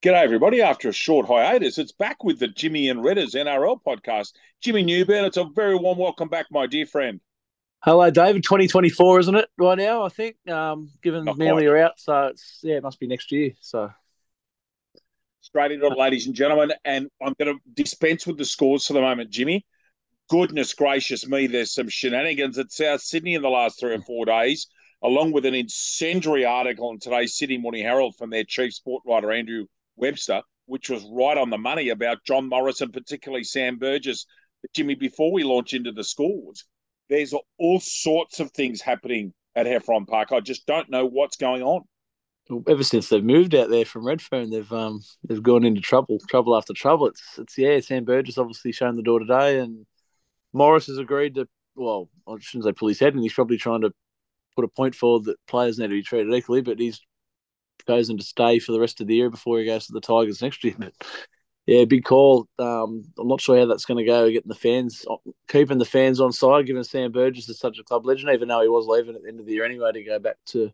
G'day, everybody. After a short hiatus, it's back with the Jimmy and Redders NRL podcast. Jimmy Newburn, it's a very warm welcome back, my dear friend. Hello, David. 2024, isn't it, right now, I think, um, given Not quite. are out. So, it's yeah, it must be next year. So, Straight into it, ladies and gentlemen. And I'm going to dispense with the scores for the moment, Jimmy. Goodness gracious me, there's some shenanigans at South Sydney in the last three or four days, along with an incendiary article in today's Sydney Morning Herald from their chief sport writer, Andrew Webster, which was right on the money about John Morris and particularly Sam Burgess. But Jimmy, before we launch into the scores, there's all sorts of things happening at Heffron Park. I just don't know what's going on. ever since they've moved out there from Redfern, they've um they've gone into trouble, trouble after trouble. It's it's yeah, Sam Burgess obviously shown the door today, and Morris has agreed to. Well, I shouldn't say pull his head, and he's probably trying to put a point forward that players need to be treated equally, but he's chosen to stay for the rest of the year before he goes to the Tigers next year. But yeah, big call. Um, I'm not sure how that's going to go. Getting the fans, keeping the fans on side, given Sam Burgess is such a club legend, even though he was leaving at the end of the year anyway to go back to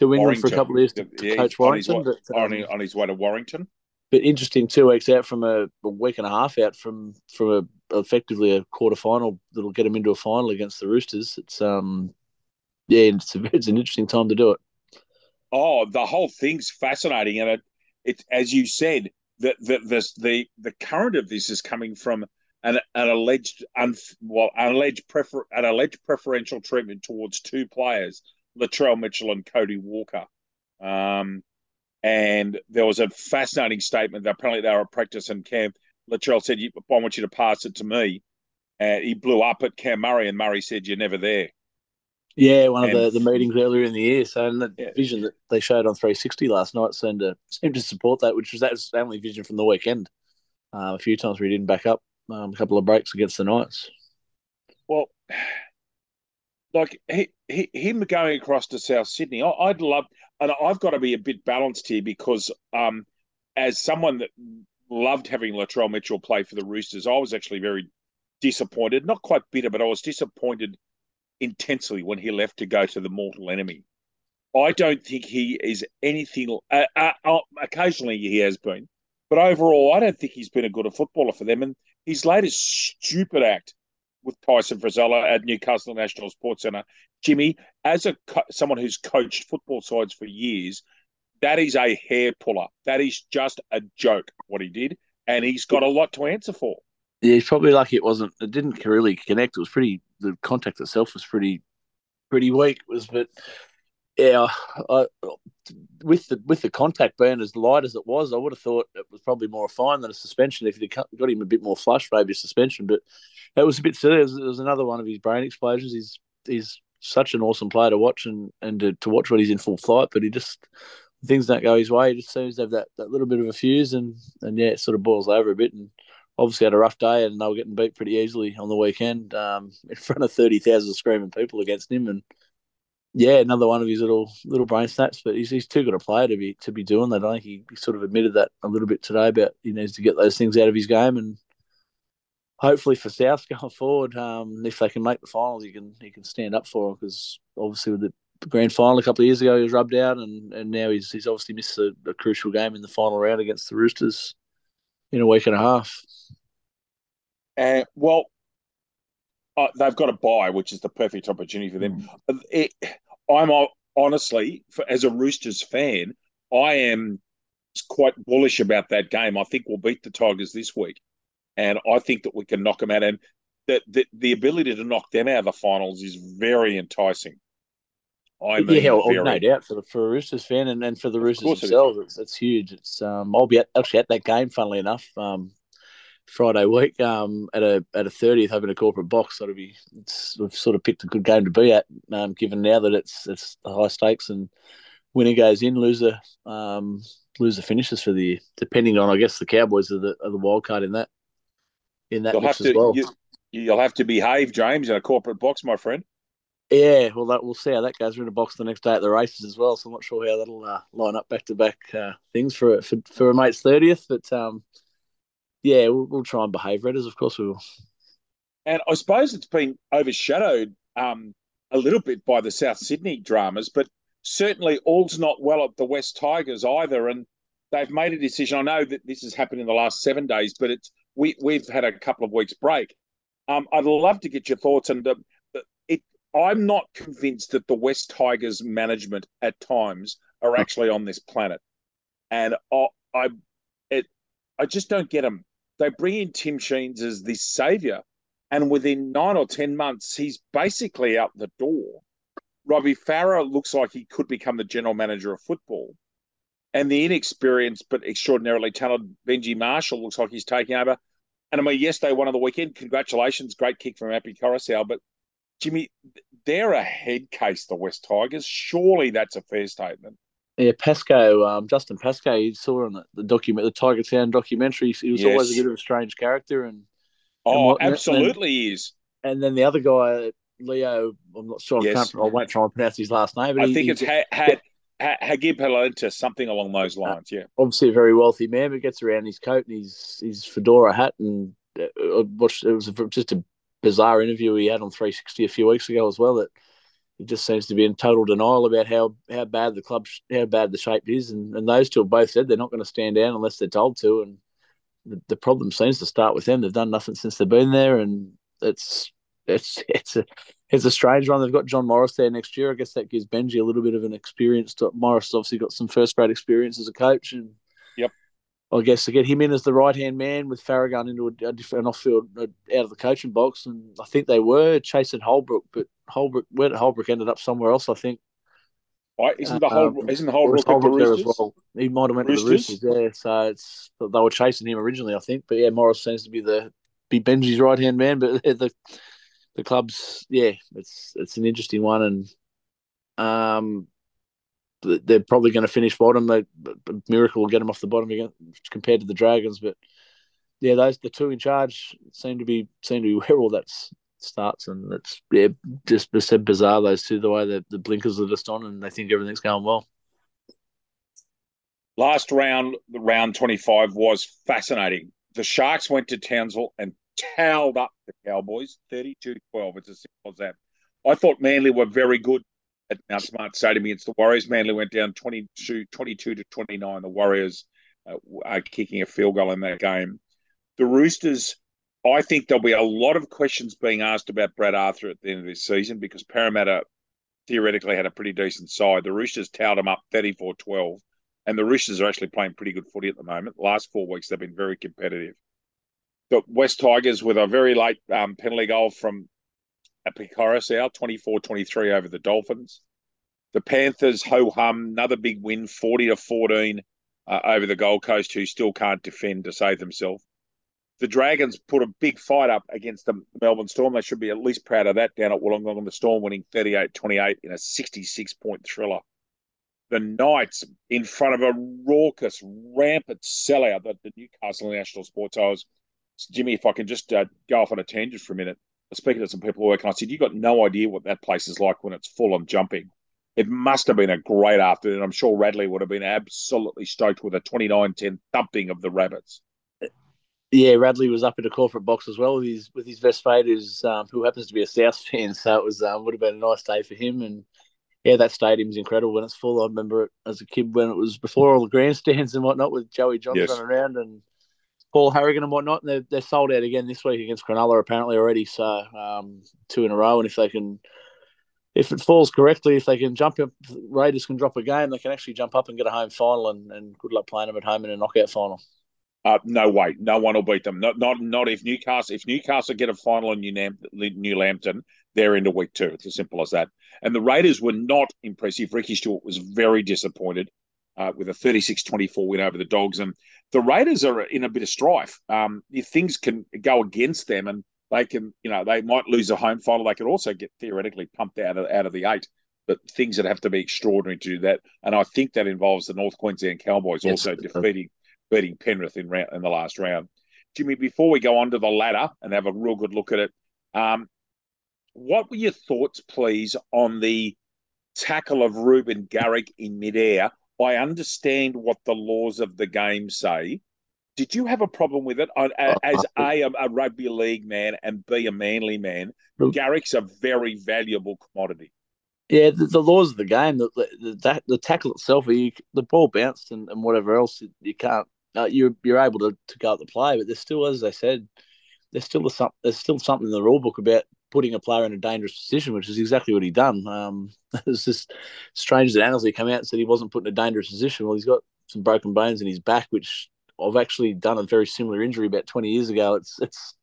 to England for a couple of years to, to Yeah, coach he's on his Warrington. way- But, um, on, on his way to Warrington. but interesting, two weeks out from a, a week and a half out from from a, effectively a quarter final that'll get him into a final against the Roosters. It's um yeah, it's a, it's an interesting time to do it. Oh, the whole thing's fascinating, and it, it as you said, that the the the, the current of this is coming from an, an alleged un, well, an alleged prefer an alleged preferential treatment towards two players, Latrell Mitchell and Cody Walker. Um, and there was a fascinating statement that apparently they were at practice and Cam Latrell said, "I want you to pass it to me." And he blew up at Cam Murray, and Murray said, "You're never there." Yeah, one of the, the meetings earlier in the year. So, and the Yeah. vision that they showed on 360 last night seemed to seemed to support that, which was that was the only vision from the weekend. Um, a few times where he didn't back up um, a couple of breaks against the Knights. Well, like he, he, him going across to South Sydney, I, I'd love, and I've got to be a bit balanced here because, um, as someone that loved having Latrell Mitchell play for the Roosters, I was actually very disappointed. Not quite bitter, but I was disappointed intensely when he left to go to the mortal enemy. I don't think he is anything. Uh, uh, uh, occasionally, he has been, but overall, I don't think he's been a good footballer for them. And his latest stupid act with Tyson Frizella at Newcastle National Sports Centre, Jimmy, as a co- someone who's coached football sides for years, that is a hair puller. That is just a joke what he did, and he's got a lot to answer for. Yeah, he's probably lucky it wasn't. It didn't really connect. It was pretty. The contact itself was pretty, pretty weak. Was but yeah, I, with the with the contact being as light as it was, I would have thought it was probably more a fine than a suspension. If he'd got him a bit more flush, maybe a suspension. But it was a bit silly. It was, it was another one of his brain explosions. He's he's such an awesome player to watch and and to, to watch when he's in full flight. But he just things don't go his way. He just seems to have that, that little bit of a fuse, and and yeah, it sort of boils over a bit. And obviously had a rough day, and they were getting beat pretty easily on the weekend um, in front of thirty thousand screaming people against him. And yeah, another one of his little little brain snaps. But he's, he's too good a player to be to be doing that. I think he, he sort of admitted that a little bit today about he needs to get those things out of his game and. Hopefully for South going forward, um, if they can make the finals, he can he can stand up for them because obviously with the grand final a couple of years ago he was rubbed out and, and now he's he's obviously missed a, a crucial game in the final round against the Roosters in a week and a half. And well, uh, they've got a buy, which is the perfect opportunity for them. It, I'm uh, honestly, for, as a Roosters fan, I am quite bullish about that game. I think we'll beat the Tigers this week, and I think that we can knock them out. And the the, the ability to knock them out of the finals is very enticing. I mean, yeah, well, very. no doubt for the, for a Roosters fan and, and for the Roosters course it themselves, it's, it's huge. It's um, I'll be at, actually at that game, funnily enough, um, Friday week um, at a at a thirtieth having a corporate box. So it'll be it's we've sort of picked a good game to be at, um, given now that it's it's the high stakes and winner goes in, loser um, loser finishes for the year. Depending on, I guess, the Cowboys are the are the wild card in that in that You'll mix to as well. you, you'll have to behave, James, in a corporate box, my friend. Yeah, well, that, we'll see how that goes. We're in a box the next day at the races as well, so I'm not sure how that'll uh, line up back to back things for for for a mate's thirtieth. But um, yeah, we'll, we'll try and behave, Redders. Of course, we will. And I suppose it's been overshadowed um, a little bit by the South Sydney dramas, but certainly all's not well at the West Tigers either. And they've made a decision. I know that this has happened in the last seven days, but it's we we've had a couple of weeks break. Um, I'd love to get your thoughts it. I'm not convinced that the West Tigers management at times are actually on this planet, and I, I, it, I just don't get them. They bring in Tim Sheens as this savior, and within nine or ten months, he's basically out the door. Robbie Farah looks like he could become the general manager of football and the inexperienced but extraordinarily talented Benji Marshall looks like he's taking over. And I mean, yes, they won on the weekend. Congratulations, great kick from Api Koroisau. But Jimmy, they're a head case, the West Tigers. Surely that's a fair statement. Yeah, Pascoe, um, Justin Pascoe, you saw on the, the document, the Tiger Town documentary. He was yes. always a bit of a strange character, and oh, and absolutely and is. And then the other guy, Leo, I'm not sure. Yes. I, can't, I won't try and pronounce his last name. But I he, think it's ha- ha- Hagib something along those uh, lines. Yeah, obviously a very wealthy man, but gets around his coat and his his fedora hat, and uh, watched. It was just a bizarre interview he had on 360 a few weeks ago as well. That he just seems to be in total denial about how how bad the club, how bad the shape is, and, and those two have both said they're not going to stand down unless they're told to, and the, the problem seems to start with them. They've done nothing since they've been there, and it's it's it's a it's a strange one. They've got John Morris there next year. I guess that gives Benji a little bit of an experience. Morris obviously got some first grade experience as a coach, and I guess to get him in as the right hand man with Farragut into a, a different off field uh, out of the coaching box, and I think they were chasing Holbrook, but Holbrook where Holbrook ended up somewhere else. I think. Right, isn't the whole um, isn't the Holbrook, Holbrook the there as well? He might have went Roosters? to the Roosters, yeah. So it's they were chasing him originally, I think. But yeah, Morris seems to be the be Benji's right hand man, but the the club's yeah, it's it's an interesting one, and um, they're probably going to finish bottom. They, miracle will get them off the bottom again compared to the Dragons, but yeah, those the two in charge seem to be seem to be where all that starts, and it's yeah, just just bizarre those two the way that the blinkers are just on, and they think everything's going well. Last round, the round twenty five was fascinating. The Sharks went to Townsville and towed up the Cowboys 32 12. It's as simple as that. I thought Manly were very good Mount Smart Stadium against the Warriors. Manly went down 22, 22 to 29. The Warriors uh, are kicking a field goal in that game. The Roosters, I think there'll be a lot of questions being asked about Brad Arthur at the end of this season because Parramatta theoretically had a pretty decent side. The Roosters towed them up 34 12. And the Roosters are actually playing pretty good footy at the moment. The last four weeks, they've been very competitive the West Tigers with a very late um, penalty goal from Api Koroisau, 24-23 over the Dolphins. The Panthers ho hum another big win, 40 to 14 uh, over the Gold Coast, who still can't defend to save themselves. The Dragons put a big fight up against the Melbourne Storm. They should be at least proud of that down at Wollongong. The Storm winning 38 28 in a 66 point thriller. The Knights in front of a raucous, rampant sellout at the Newcastle National Sports. I was Jimmy, if I can just uh, go off on a tangent for a minute, speaking to some people working, I said, you got no idea what that place is like when it's full on jumping. It must have been a great afternoon. I'm sure Radley would have been absolutely stoked with a 29 10 thumping of the Rabbits. Yeah, Radley was up in the corporate box as well with his with his best mate, who's um, who happens to be a South fan. So it was um, would have been a nice day for him. And yeah, that stadium's incredible when it's full. I remember it as a kid when it was before all the grandstands and whatnot with Joey Johnson yes. around and Paul Harragon and whatnot. And they're, they're sold out again this week against Cronulla apparently already. So um, two in a row. And if they can, if it falls correctly, if they can jump up, Raiders can drop a game, they can actually jump up and get a home final. And, and good luck playing them at home in a knockout final. Uh, no way, no one will beat them. Not, not, not if Newcastle. If Newcastle get a final in New, New Lambton, they're into week two. It's as simple as that. And the Raiders were not impressive. Ricky Stuart was very disappointed uh, with a 36-24 win over the Dogs. And the Raiders are in a bit of strife. Um, if things can go against them and they can, you know, they might lose a home final. They could also get theoretically pumped out of out of the eight. But things that have to be extraordinary to do that, and I think that involves the North Queensland Cowboys yes. also defeating beating Penrith in round, in the last round. Jimmy, before we go on to the ladder and have a real good look at it, um, what were your thoughts, please, on the tackle of Reuben Garrick in midair I understand what the laws of the game say. Did you have a problem with it as a, a rugby league man and b a manly man? Garrick's a very valuable commodity. Yeah, the, the laws of the game, the, the, the tackle itself, you, the ball bounced and, and whatever else, you can't. Uh, you're you're able to, to go at the play, but there's still, as I said, there's still a, there's still something in the rule book about putting a player in a dangerous position, which is exactly what he done. Um, it's just strange that Annesley came out and said he wasn't put in a dangerous position. Well, he's got some broken bones in his back, which I've actually done a very similar injury about 20 years ago. It's it's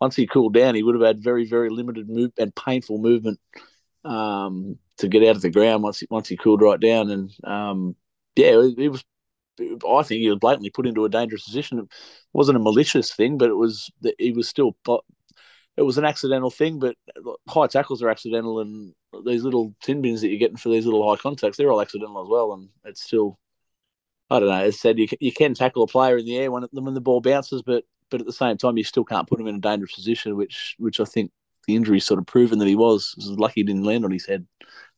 once he cooled down, he would have had very very limited move and painful movement um, to get out of the ground once he, once he cooled right down. And um, yeah, it, it was. I think he was blatantly put into a dangerous position. It wasn't a malicious thing, but it was. He was still it was an accidental thing, but high tackles are accidental, and these little tin bins that you're getting for these little high contacts, they're all accidental as well, and it's still, I don't know. As said, you can, you can tackle a player in the air when when the ball bounces, but but at the same time, you still can't put him in a dangerous position, which which I think the injury sort of proven that he was. was lucky he didn't land on his head,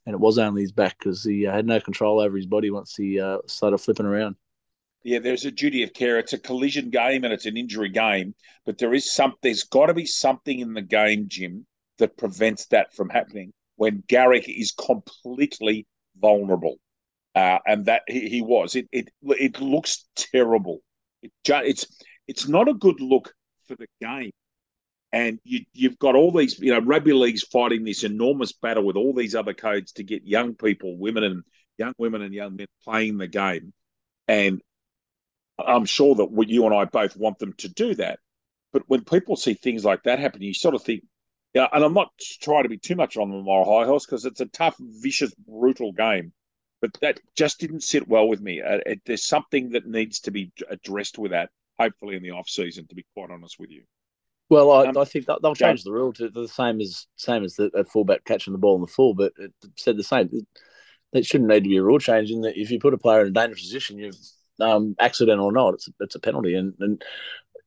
and it was only his back because he uh, had no control over his body once he uh, started flipping around. Yeah, there's a duty of care. It's a collision game and it's an injury game, but there is some. There's got to be something in the game, Jim, that prevents that from happening when Garrick is completely vulnerable, uh, and that he, he, was. It it it looks terrible. It, it's it's not a good look for the game. And you, you've got all these, you know, rugby leagues fighting this enormous battle with all these other codes to get young people, women and young women and young men playing the game. And I'm sure that you and I both want them to do that. But when people see things like that happen, you sort of think, yeah, and I'm not trying to be too much on the moral high horse because it's a tough, vicious, brutal game. But that just didn't sit well with me. Uh, it, there's something that needs to be addressed with that, hopefully in the off season. To be quite honest with you. Well, I, um, I think they'll change the rule to the same as same as the fullback catching the ball in the full. But it said the same. It, it shouldn't need to be a rule change in that if you put a player in a dangerous position, you've um, accident or not, it's it's a penalty. And, and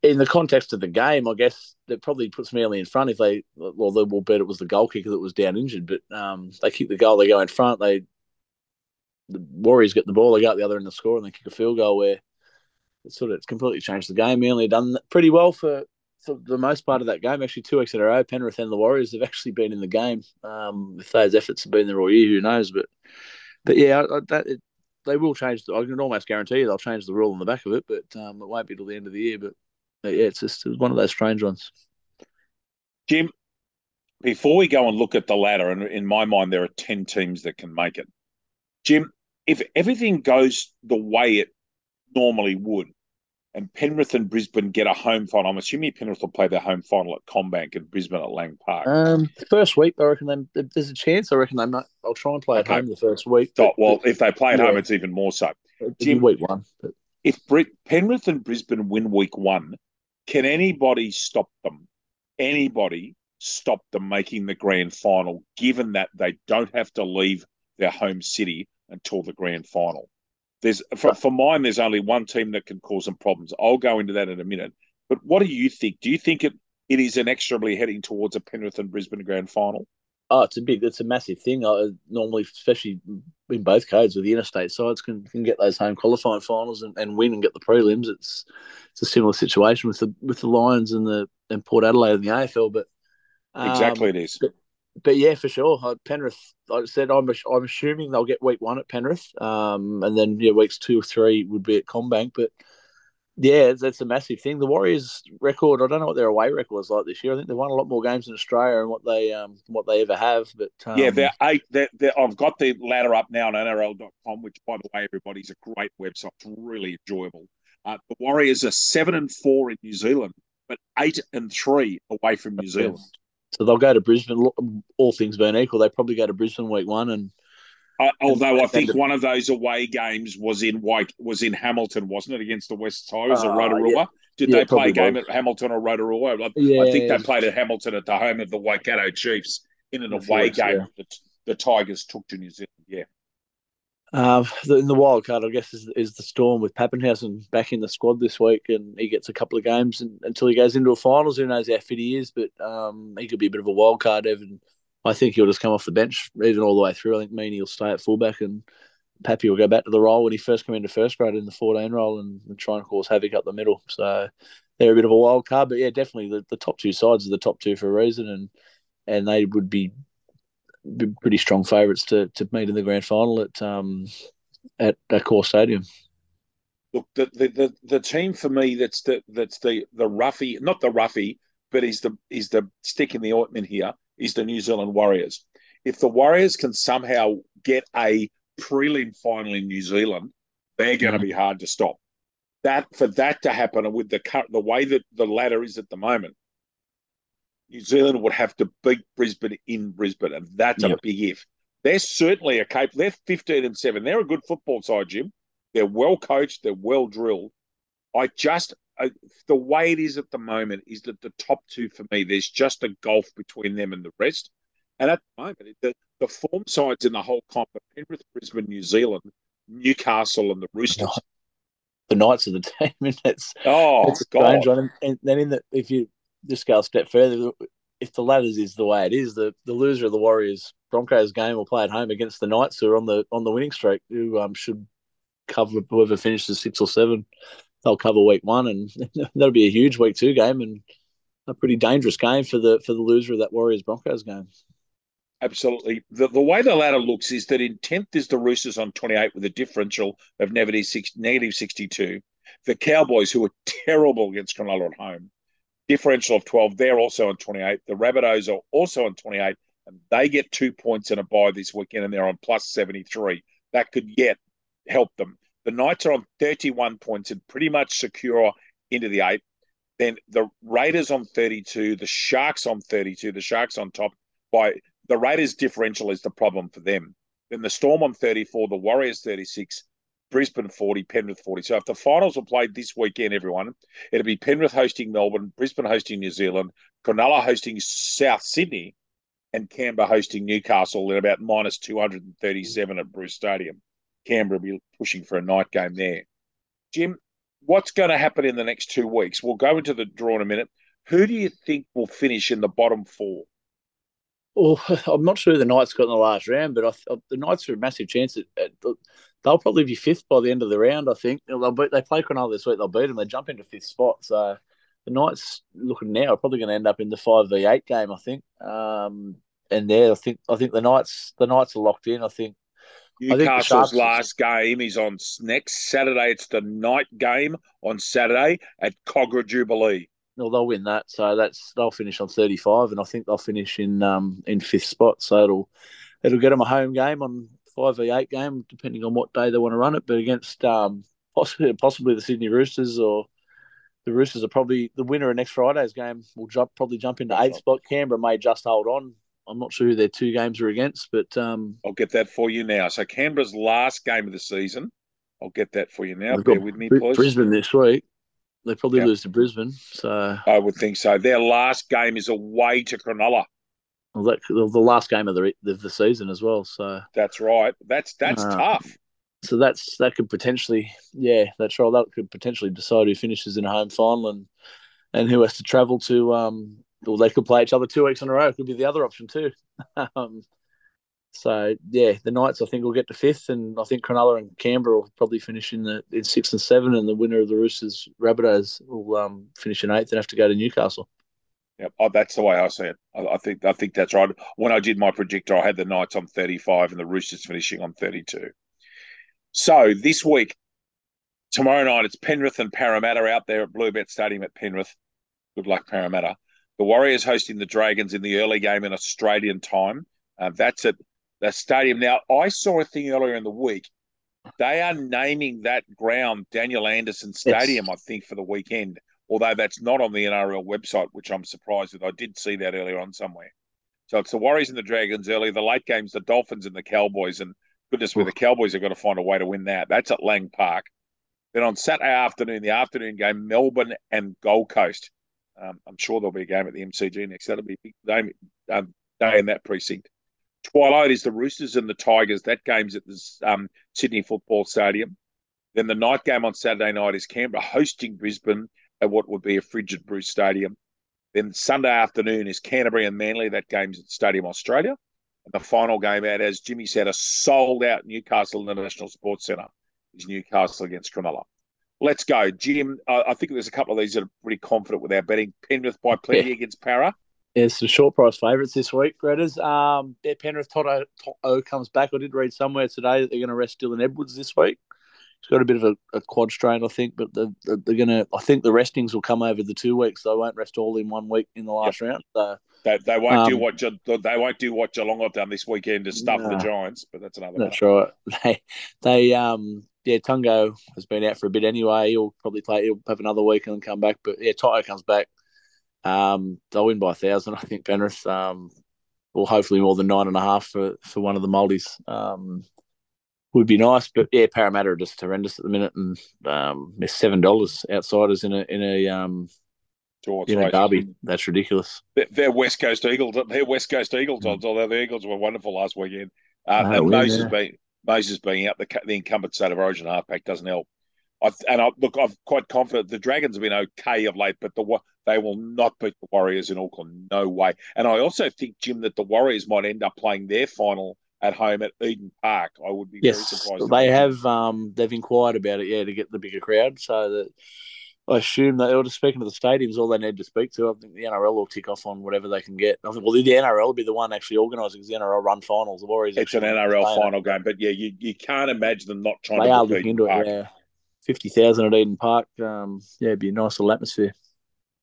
in the context of the game, I guess that probably puts Manly in front if they, well, they will bet it was the goal kicker that was down injured, but um, they kick the goal, they go in front, they the Warriors get the ball, they go out the other end of the score, and they kick a field goal where it's sort of it's completely changed the game. Manly done pretty well for for the most part of that game. Actually, two weeks in a row, Penrith and the Warriors have actually been in the game. Um, if those efforts have been there all year, who knows? But but yeah, that it, they will change. The, I can almost guarantee you they'll change the rule on the back of it, but um, it won't be till the end of the year. But, but yeah, it's just it's one of those strange ones. Jim, before we go and look at the ladder, and in my mind there are ten teams that can make it. Jim, if everything goes the way it normally would, and Penrith and Brisbane get a home final. I'm assuming Penrith will play their home final at CommBank and Brisbane at Lang Park. Um, first week, I reckon they, there's a chance. I reckon they might. I'll try and play at okay. home the first week. But, well, if they play at yeah. home, it's even more so. Jim, week one. But... If Penrith and Brisbane win week one, can anybody stop them? Anybody stop them making the grand final, given that they don't have to leave their home city until the grand final? There's for, for mine, there's only one team that can cause some problems. I'll go into that in a minute. But what do you think? Do you think it, it is inexorably heading towards a Penrith and Brisbane grand final? Oh, it's a big, it's a massive thing. I, normally, especially in both codes, with the interstate sides can, can get those home qualifying finals and, and win and get the prelims. It's it's a similar situation with the with the Lions and the and Port Adelaide in the AFL, but um, exactly it is. But, but yeah, for sure. Penrith, like I said, I'm I'm assuming they'll get week one at Penrith, um, and then yeah, weeks two or three would be at CommBank. But yeah, that's a massive thing. The Warriors' record, I don't know what their away record is like this year. I think they've won a lot more games in Australia and what they um what they ever have. But um, yeah, they're eight. They're, they're, I've got the ladder up now on NRL.com, which by the way, everybody's a great website. It's really enjoyable. Uh, the Warriors are seven and four in New Zealand, but eight and three away from New Zealand. So they'll go to Brisbane. All things being equal, they probably go to Brisbane week one and. Uh, although I think one of those away games was in White was in Hamilton, wasn't it, against the West Tigers uh, or Rotorua? Yeah. Did yeah, they play a game was. at Hamilton or Rotorua? I, yeah, I think they played at Hamilton at the home of the Waikato Chiefs in an away game that the Tigers took to New Zealand. Yeah. Uh, the, in the wild card, I guess, is, is the Storm with Papenhuyzen back in the squad this week, and he gets a couple of games and, until he goes into a finals. Who knows how fit he is, but um, he could be a bit of a wild card. Evan, I think he'll just come off the bench even all the way through. I think Meaney will stay at fullback, and Pappy will go back to the role when he first came into first grade in the 14 role and, and try and cause havoc up the middle. So they're a bit of a wild card, but yeah, definitely the, the top two sides are the top two for a reason, and and they would be pretty strong favourites to to meet in the grand final at um at, at Core Stadium. Look, the, the, the, the team for me that's the that's the the roughie, not the roughie, but is the is the stick in the ointment here is the New Zealand Warriors. If the Warriors can somehow get a prelim final in New Zealand, they're going to be hard to stop. That for that to happen, and with the the way that the ladder is at the moment, New Zealand would have to beat Brisbane in Brisbane, and that's yep. a big if. They're certainly a cape. They're fifteen and seven. They're a good football side, Jim. They're well coached. They're well drilled. I just I, the way it is at the moment is that the top two for me, there's just a gulf between them and the rest. And at the moment, the, the form sides in the whole comp are Penrith, Brisbane, New Zealand, Newcastle, and the Roosters. The Knights of the team, oh, and it's oh, it's strange one. And then in the if you just go a step further, if the ladders is the way it is, the, the loser of the Warriors Broncos game will play at home against the Knights, who are on the on the winning streak, who um, should cover whoever finishes six or seven. They'll cover week one, and that'll be a huge week two game and a pretty dangerous game for the for the loser of that Warriors Broncos game. Absolutely. The, the way the ladder looks is that in 10th is the Roosters on 28 with a differential of negative, six, negative 62. The Cowboys, who are terrible against Cronulla at home, differential of 12, they're also on 28. The Rabbitohs are also on 28, and they get two points in a bye this weekend, and they're on plus 73. That could yet help them. The Knights are on 31 points and pretty much secure into the eight. Then the Raiders on 32, the Sharks on 32, the Sharks on top by the Raiders differential is the problem for them. Then the Storm on 34, the Warriors 36, Brisbane 40, Penrith 40. So if the finals were played this weekend, everyone, it'd be Penrith hosting Melbourne, Brisbane hosting New Zealand, Cronulla hosting South Sydney, and Canberra hosting Newcastle at about minus 237 at Bruce Stadium. Canberra will be pushing for a night game there. Jim, what's going to happen in the next two weeks? We'll go into the draw in a minute. Who do you think will finish in the bottom four? Well, I'm not sure the Knights got in the last round, but I, uh, the Knights are a massive chance. At, at, they'll probably be fifth by the end of the round. I think they'll beat, they play Cronulla this week. They'll beat them. They jump into fifth spot. So the Knights looking now are probably going to end up in the five v eight game. I think. Um, and there, I think I think the Knights the Knights are locked in. I think Newcastle's last game is on next Saturday. It's the night game on Saturday at Kogarah Jubilee well, they'll win that. So that's they'll finish on 35, and I think they'll finish in um in fifth spot. So it'll it'll get them a home game on five v eight game, depending on what day they want to run it. But against um possibly possibly the Sydney Roosters or the Roosters are probably the winner of next Friday's game. Will jump probably jump into eighth spot. Canberra may just hold on. I'm not sure who their two games are against, but um, I'll get that for you now. So Canberra's last game of the season. I'll get that for you now. Bear with me, please. Brisbane this week. They probably yep. lose to Brisbane. So I would think so. Their last game is away to Cronulla. Well, that, the last game of the of the season as well. So that's right. That's that's uh, tough. So that's that could potentially, yeah, that's right. That could potentially decide who finishes in a home final and and who has to travel to. Um, or they could play each other two weeks in a row. Could be the other option too. um, so yeah, the Knights I think will get to fifth, and I think Cronulla and Canberra will probably finish in the in sixth and seven, and the winner of the Roosters Rabbitohs will um, finish in eighth and have to go to Newcastle. Yep, oh, that's the way I see it. I, I, think I think that's right. When I did my predictor, I had the Knights on thirty five and the Roosters finishing on thirty two. So this week, tomorrow night, it's Penrith and Parramatta out there at Bluebet Stadium at Penrith. Good luck, Parramatta. The Warriors hosting the Dragons in the early game in Australian time. Uh, that's at the stadium. Now, I saw a thing earlier in the week. They are naming that ground Daniel Anderson Stadium. I think, for the weekend. Although that's not on the NRL website, which I'm surprised with. I did see that earlier on somewhere. So it's the Warriors and the Dragons early. The late games, the Dolphins and the Cowboys. And goodness me, the Cowboys have got to find a way to win that. That's at Lang Park. Then on Saturday afternoon, the afternoon game, Melbourne and Gold Coast. Um, I'm sure there'll be a game at the MCG next. That'll be a big day, um, day in that precinct. Twilight is the Roosters and the Tigers. That game's at the um, Sydney Football Stadium. Then the night game on Saturday night is Canberra hosting Brisbane at what would be a frigid Bruce Stadium. Then Sunday afternoon is Canterbury and Manly. That game's at Stadium Australia. And the final game out, as Jimmy said, a sold out Newcastle International Sports Centre is Newcastle against Cronulla. Let's go, Jim. I think there's a couple of these that are pretty confident with our betting. Penrith by plenty yeah. against Para. There's some short price favourites this week, Redders. Um, yeah, Penrith Toto O comes back. I did read somewhere today that they're going to rest Dylan Edwards this week. He's got a bit of a, a quad strain, I think, but they're, they're going to. I think the restings will come over the two weeks. They won't rest all in one week in the last yep. round. So they, they won't um, do what they won't do what Geelong have done this weekend to stuff nah, the Giants. But that's another. That's matter. right. They they um yeah Tungo has been out for a bit anyway. He'll probably play. He'll have another week and then come back. But yeah, Toto comes back. Um, they'll win by a thousand. I think Penrith. Um, well, hopefully more than nine and a half for for one of the Maldies. Um, would be nice. But yeah, Parramatta are just horrendous at the minute, and um, they're seven dollars outsiders in a in a um, in a derby. That's ridiculous. They're, West Coast Eagles. They're West Coast Eagles odds. Mm. Although the Eagles were wonderful last weekend. Uh, oh, and Moses yeah. being Moses being out the the incumbent state of origin halfback doesn't help. I, and I, look, I'm quite confident the Dragons have been okay of late, but the they will not beat the Warriors in Auckland. No way. And I also think, Jim, that the Warriors might end up playing their final at home at Eden Park. I would be yes, very surprised. They have um, they've inquired about it, yeah, to get the bigger crowd. So that I assume that, or just speaking to the stadiums, all they need to speak to. I think the NRL will tick off on whatever they can get. I think, well, the NRL will be the one actually organising because the NRL run finals. The Warriors. It's an NRL final game, but yeah, you, you can't imagine them not trying they to. Are looking into Park. it. Yeah, fifty thousand at Eden Park. Um, yeah, it'd be a nice little atmosphere.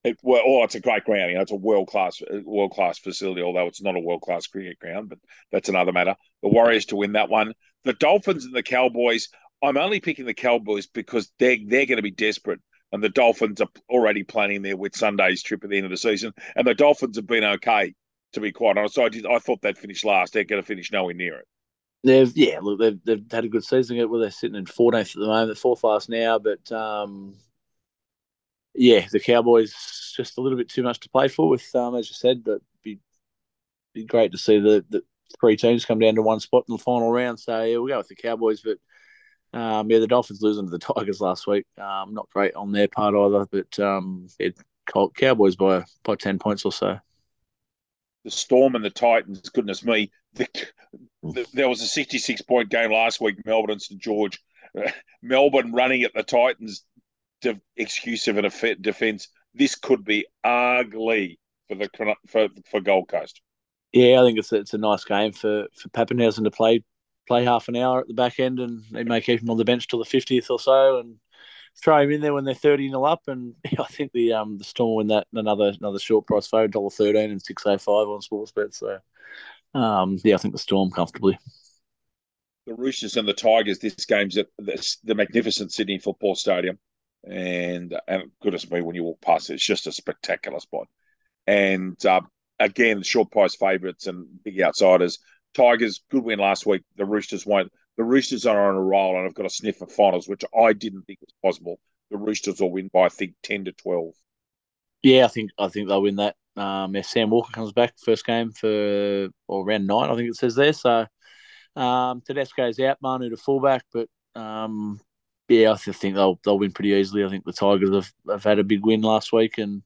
It, well, oh, it's a great ground. You know, it's a world class, world class facility. Although it's not a world class cricket ground, but that's another matter. The Warriors to win that one. The Dolphins and the Cowboys. I'm only picking the Cowboys because they're they're going to be desperate, and the Dolphins are already planning their with Sunday's trip at the end of the season. And the Dolphins have been okay, to be quite honest. I did. I thought they'd finish last. They're going to finish nowhere near it. They've yeah, look, they've they've had a good season. Well, they're sitting in 14th at the moment, fourth last now, but um, yeah, the Cowboys just a little bit too much to play for with, um, as you said, but be be great to see the, the three teams come down to one spot in the final round. So yeah, we'll go with the Cowboys, but um, yeah, the Dolphins losing to the Tigers last week, um, not great on their part either, but um, it Cowboys by by ten points or so. The Storm and the Titans, goodness me, the, the, there was a sixty-six point game last week, Melbourne and St George. Melbourne running at the Titans de- exclusive and a defence, this could be ugly for the for for Gold Coast. Yeah, I think it's a, it's a nice game for for Papenhuyzen to play play half an hour at the back end, and they may keep him on the bench till the fiftieth or so, and throw him in there when they're thirty nil up. And I think the um the Storm win that another another short price phone dollar thirteen and six oh five on Sportsbet. So um yeah, I think the Storm comfortably. The Roosters and the Tigers. This game's at the, the magnificent Sydney Football Stadium and and goodness me, when you walk past it, it's just a spectacular spot. And uh, again, short price favourites and big outsiders. Tigers good win last week. The Roosters won't. The Roosters are on a roll and I've got a sniff of finals, which I didn't think was possible. The Roosters will win by I think ten to twelve. Yeah, I think I think they'll win that. Um, if Sam Walker comes back first game for or round nine, I think it says there. So um, Tedesco's out, Manu to fullback, but um, yeah, I think they'll they'll win pretty easily. I think the Tigers have, have had a big win last week, and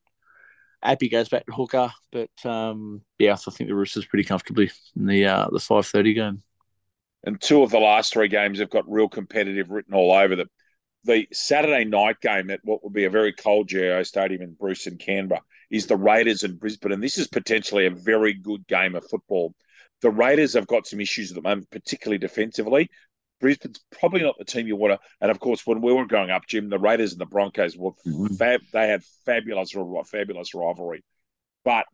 Api goes back to hooker. But um, yeah, I think the Roosters pretty comfortably in the uh, the five thirty game. And two of the last three games have got real competitive written all over them. The Saturday night game at what would be a very cold GIO Stadium in Bruce and Canberra is the Raiders and Brisbane, and this is potentially a very good game of football. The Raiders have got some issues at the moment, particularly defensively. Brisbane's probably not the team you want to. And of course, when we were growing up, Jim, the Raiders and the Broncos were mm-hmm. fab. They had fabulous, fabulous rivalry. But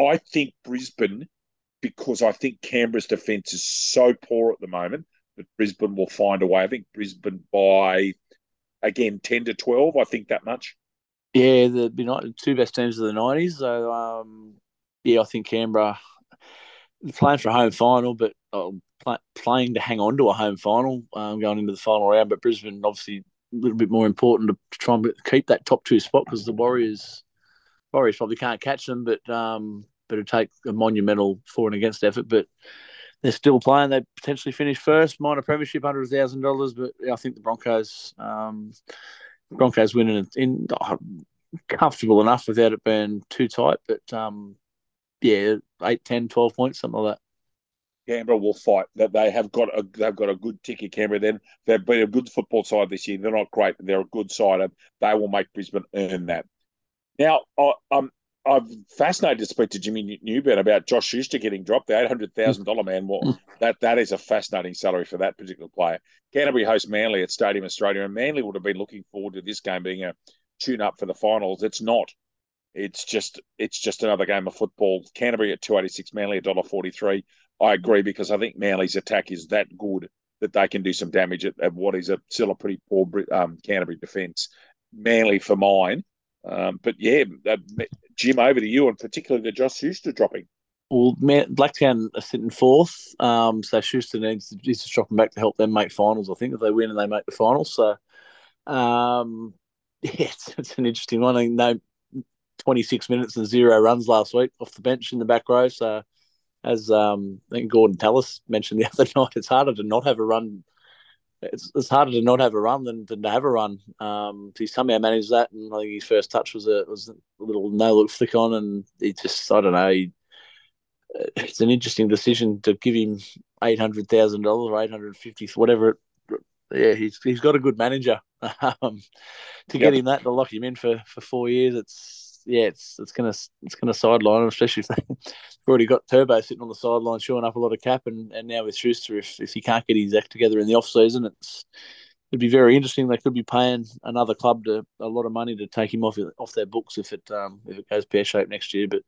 I think Brisbane, because I think Canberra's defence is so poor at the moment, that Brisbane will find a way. I think Brisbane by again ten to twelve. I think that much. Yeah, the two best teams of the nineties. So um, yeah, I think Canberra playing for a home final, but uh, play, playing to hang on to a home final um, going into the final round. But Brisbane obviously a little bit more important to try and keep that top two spot because the Warriors Warriors probably can't catch them, but um, but it take a monumental for and against effort. But they're still playing. They potentially finish first, minor premiership, hundred thousand dollars. But I think the Broncos, um, Broncos winning in uh, comfortable enough without it being too tight. But um, yeah, 8, 10, 12 points, something like that. Canberra will fight. That they have got a they've got a good ticket. Canberra. Then they've been a good football side this year. They're not great, but they're a good side, and they will make Brisbane earn that. Now, I, um, I'm fascinated to speak to Jimmy Newburn about Josh Schuster getting dropped. The eight hundred thousand dollar man. Well, that that is a fascinating salary for that particular player. Canterbury host Manly at Stadium Australia, and Manly would have been looking forward to this game being a tune up for the finals. It's not. It's just it's just another game of football. Canterbury at two eighty six, Manly at dollar forty three. I agree because I think Manly's attack is that good that they can do some damage at, at what is a still a pretty poor um, Canterbury defence. Manly for mine. Um, but yeah, uh, Jim, over to you, and particularly the Josh Schuster dropping. Well, Blacktown are sitting fourth, um, so Schuster needs to, needs to drop them back to help them make finals. I think if they win and they make the finals, so um, yeah, it's, it's, an interesting one. I no, twenty six minutes and zero runs last week off the bench in the back row. So as um, I think Gorden Tallis mentioned the other night, it's harder to not have a run it's, it's harder to not have a run than, than to have a run. Um, he somehow managed that, and I think his first touch was a was a little no look flick on, and he just I don't know. He, it's an interesting decision to give him eight hundred thousand dollars or eight hundred fifty, whatever. yeah, he's he's got a good manager. Um, to get him that to lock him in for, for four years, it's yeah, it's it's gonna it's gonna sideline him, especially if they've already got Turbo sitting on the sideline showing up a lot of cap, and, and now with Schuster, if if he can't get his act together in the off season, it's it'd be very interesting. They could be paying another club to a lot of money to take him off off their books if it um if it goes pear shaped next year. But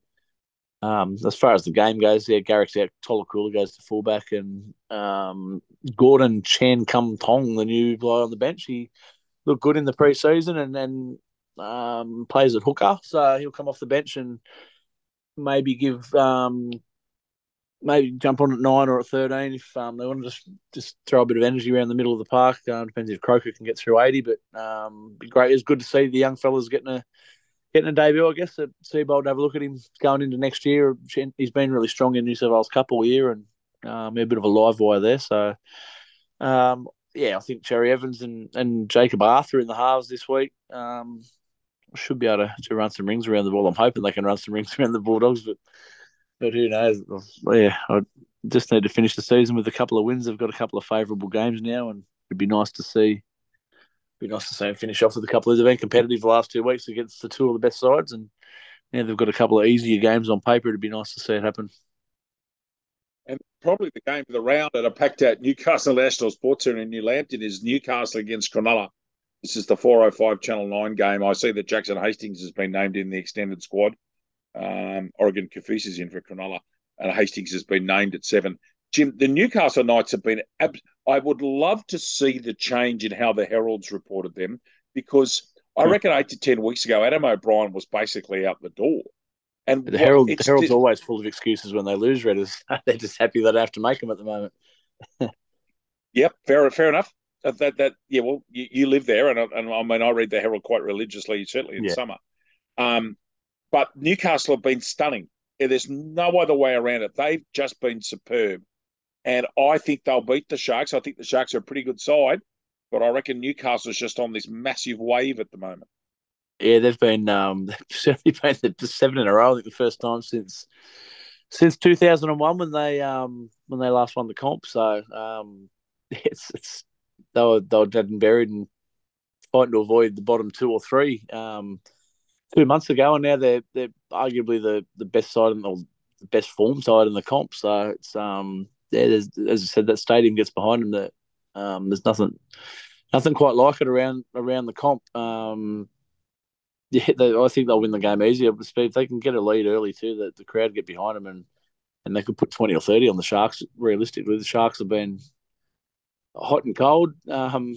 um, as far as the game goes, yeah, Garrick's out. Tolu Koula goes to fullback, and um, Gordon Chan Kum Tong, the new guy on the bench, he looked good in the preseason, and then um, plays at hooker, so he'll come off the bench and maybe give um, maybe jump on at nine or at thirteen if um, they want to just just throw a bit of energy around the middle of the park. Um, depends if Croker can get through eighty, but um, be great. It's good to see the young fellas getting a getting a debut. I guess at Seibold have a look at him going into next year. He's been really strong in New South Wales Cup all year and um, a bit of a live wire there. So. Um, yeah, I think Cherry Evans and, and Jacob Arthur in the halves this week. Um, should be able to, to run some rings around the ball. I'm hoping they can run some rings around the Bulldogs, but but who knows? Yeah, I just need to finish the season with a couple of wins. They've got a couple of favourable games now, and it'd be nice to see. Be nice to see them finish off with a couple of. They've been competitive the last two weeks against the two of the best sides, and now they've got a couple of easier games on paper. It'd be nice to see it happen. And probably the game of the round at a packed out Newcastle National Sports Centre in New Lambton is Newcastle against Cronulla. This is the 405 Channel 9 game. I see that Jackson Hastings has been named in the extended squad. Um, Oregon Kaufusi is in for Cronulla, and Hastings has been named at seven. Jim, the Newcastle Knights have been. Ab- I would love to see the change in how the Heralds reported them because I hmm. reckon eight to ten weeks ago, Adam O'Brien was basically out the door. And the Herald, the Herald's always full of excuses when they lose. Redders, they're just happy that they have to make them at the moment. yep, fair, fair enough that, that, that yeah, well, you, you live there, and, and I mean, I read the Herald quite religiously, certainly in yeah. summer. Um, but Newcastle have been stunning. There's no other way around it. They've just been superb, and I think they'll beat the Sharks. I think the Sharks are a pretty good side, but I reckon Newcastle's just on this massive wave at the moment. Yeah, they've been um, they've certainly been the seven in a row. I think the first time since since 2001 when they um when they last won the comp. So um, it's it's they were they were dead and buried and fighting to avoid the bottom two or three um, two months ago, and now they're they're arguably the, the best side and the best form side in the comp. So it's um yeah, as I said, that stadium gets behind them. That um, there's nothing nothing quite like it around around the comp. Um, yeah, they, I think they'll win the game easier. But if they can get a lead early too, that the crowd get behind them and and they could put twenty or thirty on the Sharks. Realistically, the Sharks have been hot and cold. Um,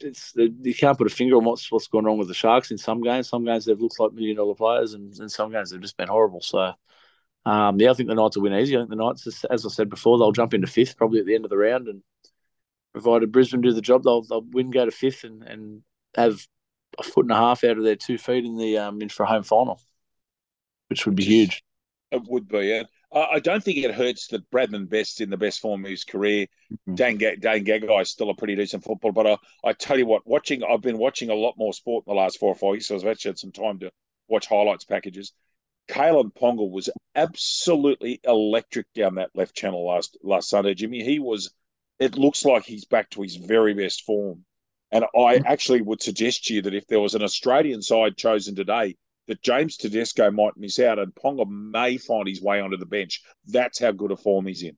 it's you can't put a finger on what's what's going wrong with the Sharks in some games. Some games they've looked like million dollar players, and in some games they've just been horrible. So, um, yeah, I think the Knights will win easy. I think the Knights, as I said before, they'll jump into fifth probably at the end of the round, and provided Brisbane do the job, they'll they'll win, go to fifth, and and have a foot and a half out of their two feet in the um in for a home final, which would be huge. It would be, yeah. I don't think it hurts that Bradman Best's in the best form of his career. Mm-hmm. Dane, Dane Gagai is still a pretty decent footballer, but I, I tell you what, watching I've been watching a lot more sport in the last four or five weeks, so I've actually had some time to watch highlights packages. Kalyn Ponga was absolutely electric down that left channel last last Sunday, Jimmy. He was. It looks like he's back to his very best form, and I mm-hmm. actually would suggest to you that if there was an Australian side chosen today, that James Tedesco might miss out and Ponga may find his way onto the bench. That's how good a form he's in.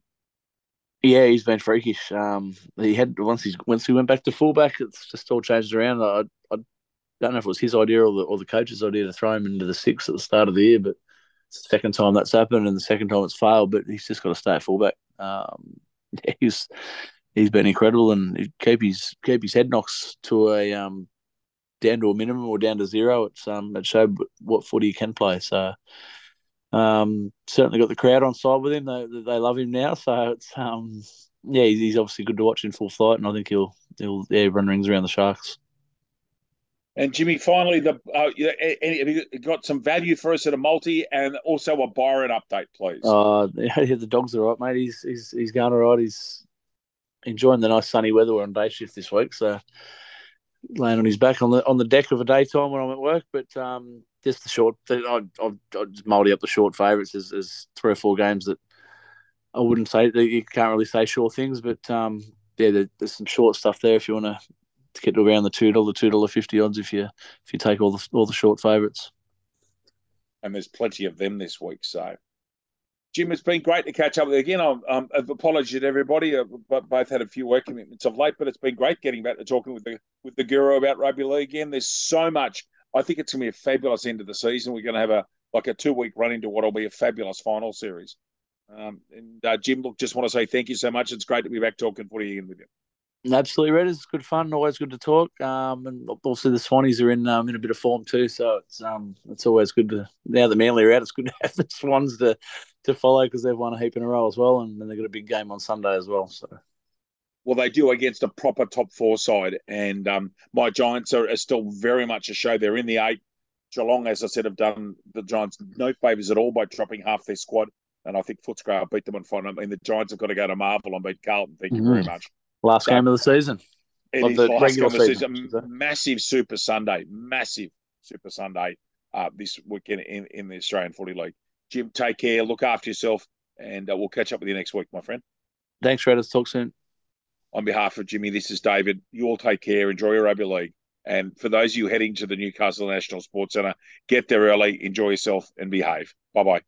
Yeah, he's been freakish. Um, he had once he once he went back to fullback, it's just all changed around. I, I don't know if it was his idea or the or the coach's idea to throw him into the six at the start of the year, but it's the second time that's happened and the second time it's failed. But he's just got to stay at fullback. Um, yeah, he's he's been incredible and keep his keep his head knocks to a um down to a minimum or down to zero. It's um it showed what footy you can play. So um certainly got the crowd on side with him. They they love him now. So it's um yeah he's obviously good to watch in full flight, and I think he'll he'll yeah run rings around the Sharks. And Jimmy, finally, the uh, have you got some value for us at a multi and also a Byron update, please? Uh, yeah, the dog's all right, mate. He's he's he's going all right. He's enjoying the nice sunny weather. We're on day shift this week, so laying on his back on the on the deck of a daytime when I'm at work. But um, just the short, I I've, I've just mouldy up the short favourites as, as three or four games that I wouldn't say that you can't really say sure things, but um, yeah, there, there's some short stuff there if you want to to get to around the two dollar, two dollar fifty odds if you if you take all the all the short favourites. And there's plenty of them this week, so Jim, it's been great to catch up with you again. I'm, um, to everybody. Uh, both had a few work commitments of late, but it's been great getting back to talking with the with the guru about rugby league again. There's so much. I think it's going to be a fabulous end of the season. We're going to have a like a two week run into what'll be a fabulous final series. Um, and uh, Jim, look, just want to say thank you so much. It's great to be back talking footy again with you. Absolutely, Red. It's good fun. Always good to talk. Um, and also the Swannies are in um, in a bit of form too, so it's um it's always good to now that Manly are out. It's good to have the Swans to to follow because they've won a heap in a row as well, and then they've got a big game on Sunday as well. So. Well, they do against a proper top four side, and um, my Giants are, are still very much a show. They're in the eight. Geelong, as I said, have done the Giants no favours at all by dropping half their squad, and I think Footscray beat them on final. I mean, the Giants have got to go to Marvel and beat Carlton. Thank you mm-hmm. very much. Last so, game of the season. Of the of season. season. Massive Super Sunday. Massive Super Sunday uh, this weekend in, in the Australian Footy League. Jim, take care. Look after yourself. And uh, we'll catch up with you next week, my friend. Thanks, Redders. Talk soon. On behalf of Jimmy, this is David. You all take care. Enjoy your rugby league. And for those of you heading to the Newcastle National Sports Centre, get there early, enjoy yourself, and behave. Bye bye.